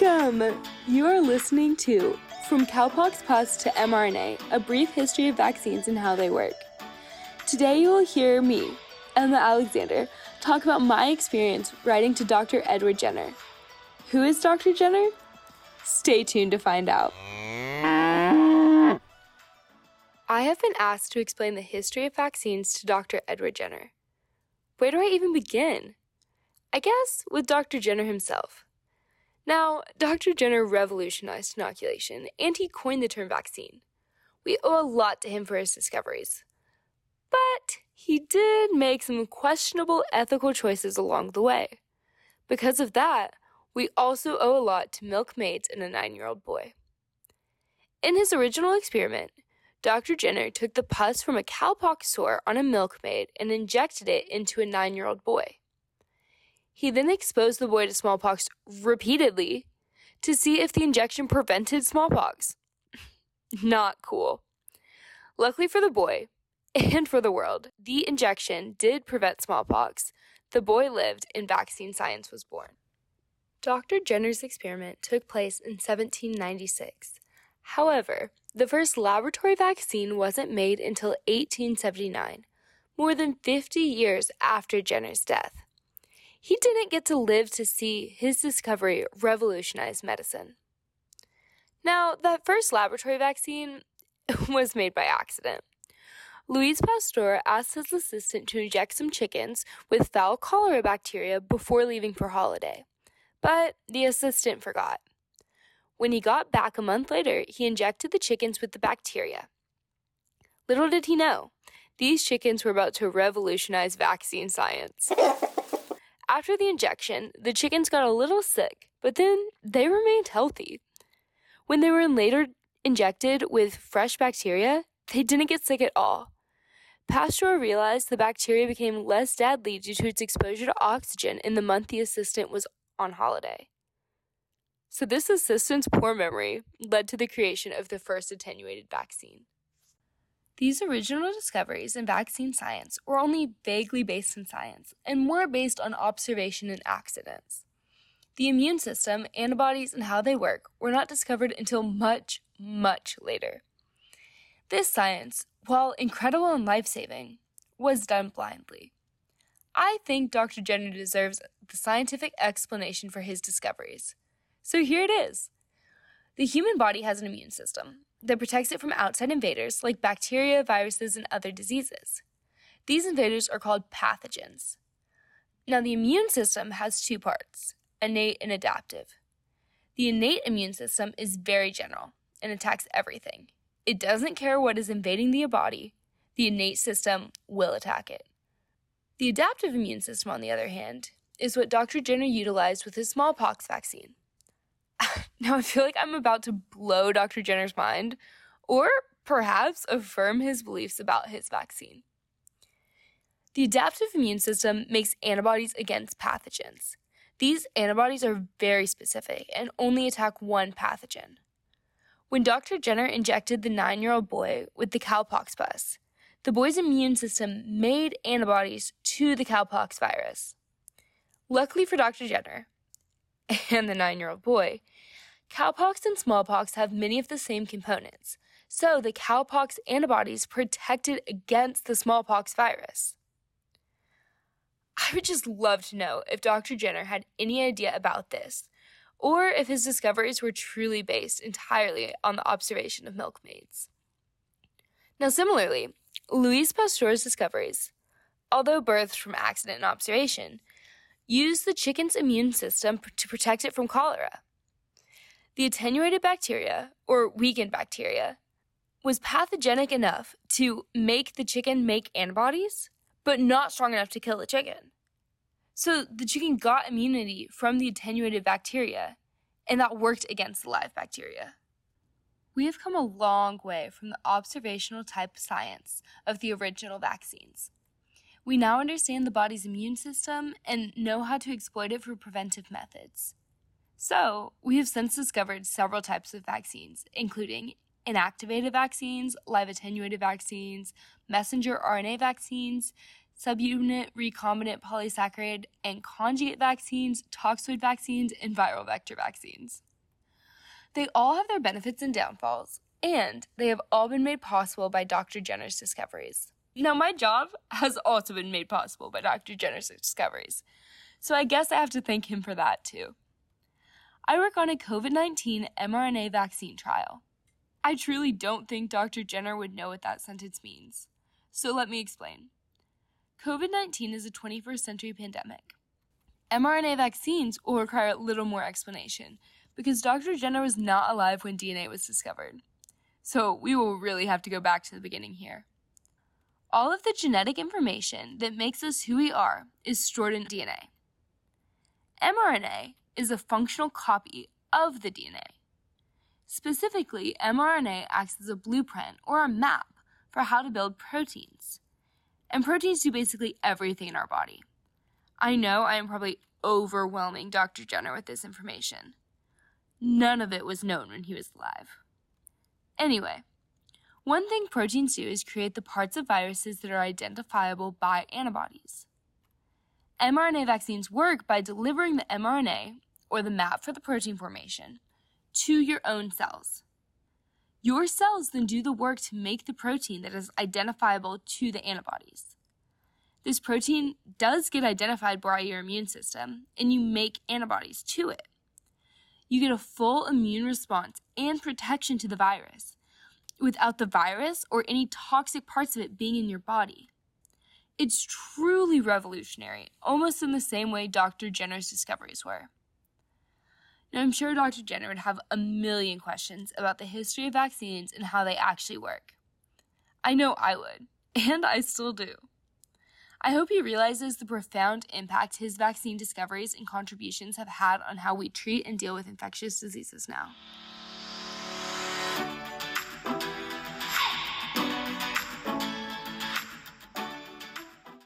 Welcome! You are listening to From Cowpox Pus to mRNA, a brief history of vaccines and how they work. Today you will hear me, Emma Alexander, talk about my experience writing to Dr. Edward Jenner. Who is Dr. Jenner? Stay tuned to find out. I have been asked to explain the history of vaccines to Dr. Edward Jenner. Where do I even begin? I guess with Dr. Jenner himself. Now, Dr. Jenner revolutionized inoculation and he coined the term vaccine. We owe a lot to him for his discoveries. But he did make some questionable ethical choices along the way. Because of that, we also owe a lot to milkmaids and a nine year old boy. In his original experiment, Dr. Jenner took the pus from a cowpox sore on a milkmaid and injected it into a nine year old boy. He then exposed the boy to smallpox repeatedly to see if the injection prevented smallpox. Not cool. Luckily for the boy, and for the world, the injection did prevent smallpox. The boy lived, and vaccine science was born. Dr. Jenner's experiment took place in 1796. However, the first laboratory vaccine wasn't made until 1879, more than 50 years after Jenner's death he didn't get to live to see his discovery revolutionize medicine. Now, that first laboratory vaccine was made by accident. Louis Pasteur asked his assistant to inject some chickens with fowl cholera bacteria before leaving for holiday, but the assistant forgot. When he got back a month later, he injected the chickens with the bacteria. Little did he know, these chickens were about to revolutionize vaccine science. After the injection, the chickens got a little sick, but then they remained healthy. When they were later injected with fresh bacteria, they didn't get sick at all. Pasteur realized the bacteria became less deadly due to its exposure to oxygen in the month the assistant was on holiday. So, this assistant's poor memory led to the creation of the first attenuated vaccine. These original discoveries in vaccine science were only vaguely based in science and more based on observation and accidents. The immune system, antibodies, and how they work were not discovered until much, much later. This science, while incredible and life saving, was done blindly. I think Dr. Jenner deserves the scientific explanation for his discoveries. So here it is. The human body has an immune system, that protects it from outside invaders like bacteria, viruses, and other diseases. These invaders are called pathogens. Now, the immune system has two parts innate and adaptive. The innate immune system is very general and attacks everything. It doesn't care what is invading the body, the innate system will attack it. The adaptive immune system, on the other hand, is what Dr. Jenner utilized with his smallpox vaccine. now I feel like I'm about to blow Dr. Jenner's mind or perhaps affirm his beliefs about his vaccine. The adaptive immune system makes antibodies against pathogens. These antibodies are very specific and only attack one pathogen. When Dr. Jenner injected the nine year old boy with the cowpox pus, the boy's immune system made antibodies to the cowpox virus. Luckily for Dr. Jenner and the nine year old boy, Cowpox and smallpox have many of the same components, so the cowpox antibodies protected against the smallpox virus. I would just love to know if Dr. Jenner had any idea about this, or if his discoveries were truly based entirely on the observation of milkmaids. Now, similarly, Louis Pasteur's discoveries, although birthed from accident and observation, used the chicken's immune system to protect it from cholera. The attenuated bacteria, or weakened bacteria, was pathogenic enough to make the chicken make antibodies, but not strong enough to kill the chicken. So the chicken got immunity from the attenuated bacteria, and that worked against the live bacteria. We have come a long way from the observational type science of the original vaccines. We now understand the body's immune system and know how to exploit it for preventive methods. So, we have since discovered several types of vaccines, including inactivated vaccines, live attenuated vaccines, messenger RNA vaccines, subunit recombinant polysaccharide and conjugate vaccines, toxoid vaccines, and viral vector vaccines. They all have their benefits and downfalls, and they have all been made possible by Dr. Jenner's discoveries. Now, my job has also been made possible by Dr. Jenner's discoveries, so I guess I have to thank him for that too. I work on a COVID 19 mRNA vaccine trial. I truly don't think Dr. Jenner would know what that sentence means, so let me explain. COVID 19 is a 21st century pandemic. mRNA vaccines will require a little more explanation because Dr. Jenner was not alive when DNA was discovered. So we will really have to go back to the beginning here. All of the genetic information that makes us who we are is stored in DNA. mRNA is a functional copy of the DNA. Specifically, mRNA acts as a blueprint or a map for how to build proteins. And proteins do basically everything in our body. I know I am probably overwhelming Dr. Jenner with this information. None of it was known when he was alive. Anyway, one thing proteins do is create the parts of viruses that are identifiable by antibodies. mRNA vaccines work by delivering the mRNA, or the map for the protein formation, to your own cells. Your cells then do the work to make the protein that is identifiable to the antibodies. This protein does get identified by your immune system, and you make antibodies to it. You get a full immune response and protection to the virus without the virus or any toxic parts of it being in your body. It's truly revolutionary, almost in the same way Dr. Jenner's discoveries were. Now, I'm sure Dr. Jenner would have a million questions about the history of vaccines and how they actually work. I know I would, and I still do. I hope he realizes the profound impact his vaccine discoveries and contributions have had on how we treat and deal with infectious diseases now.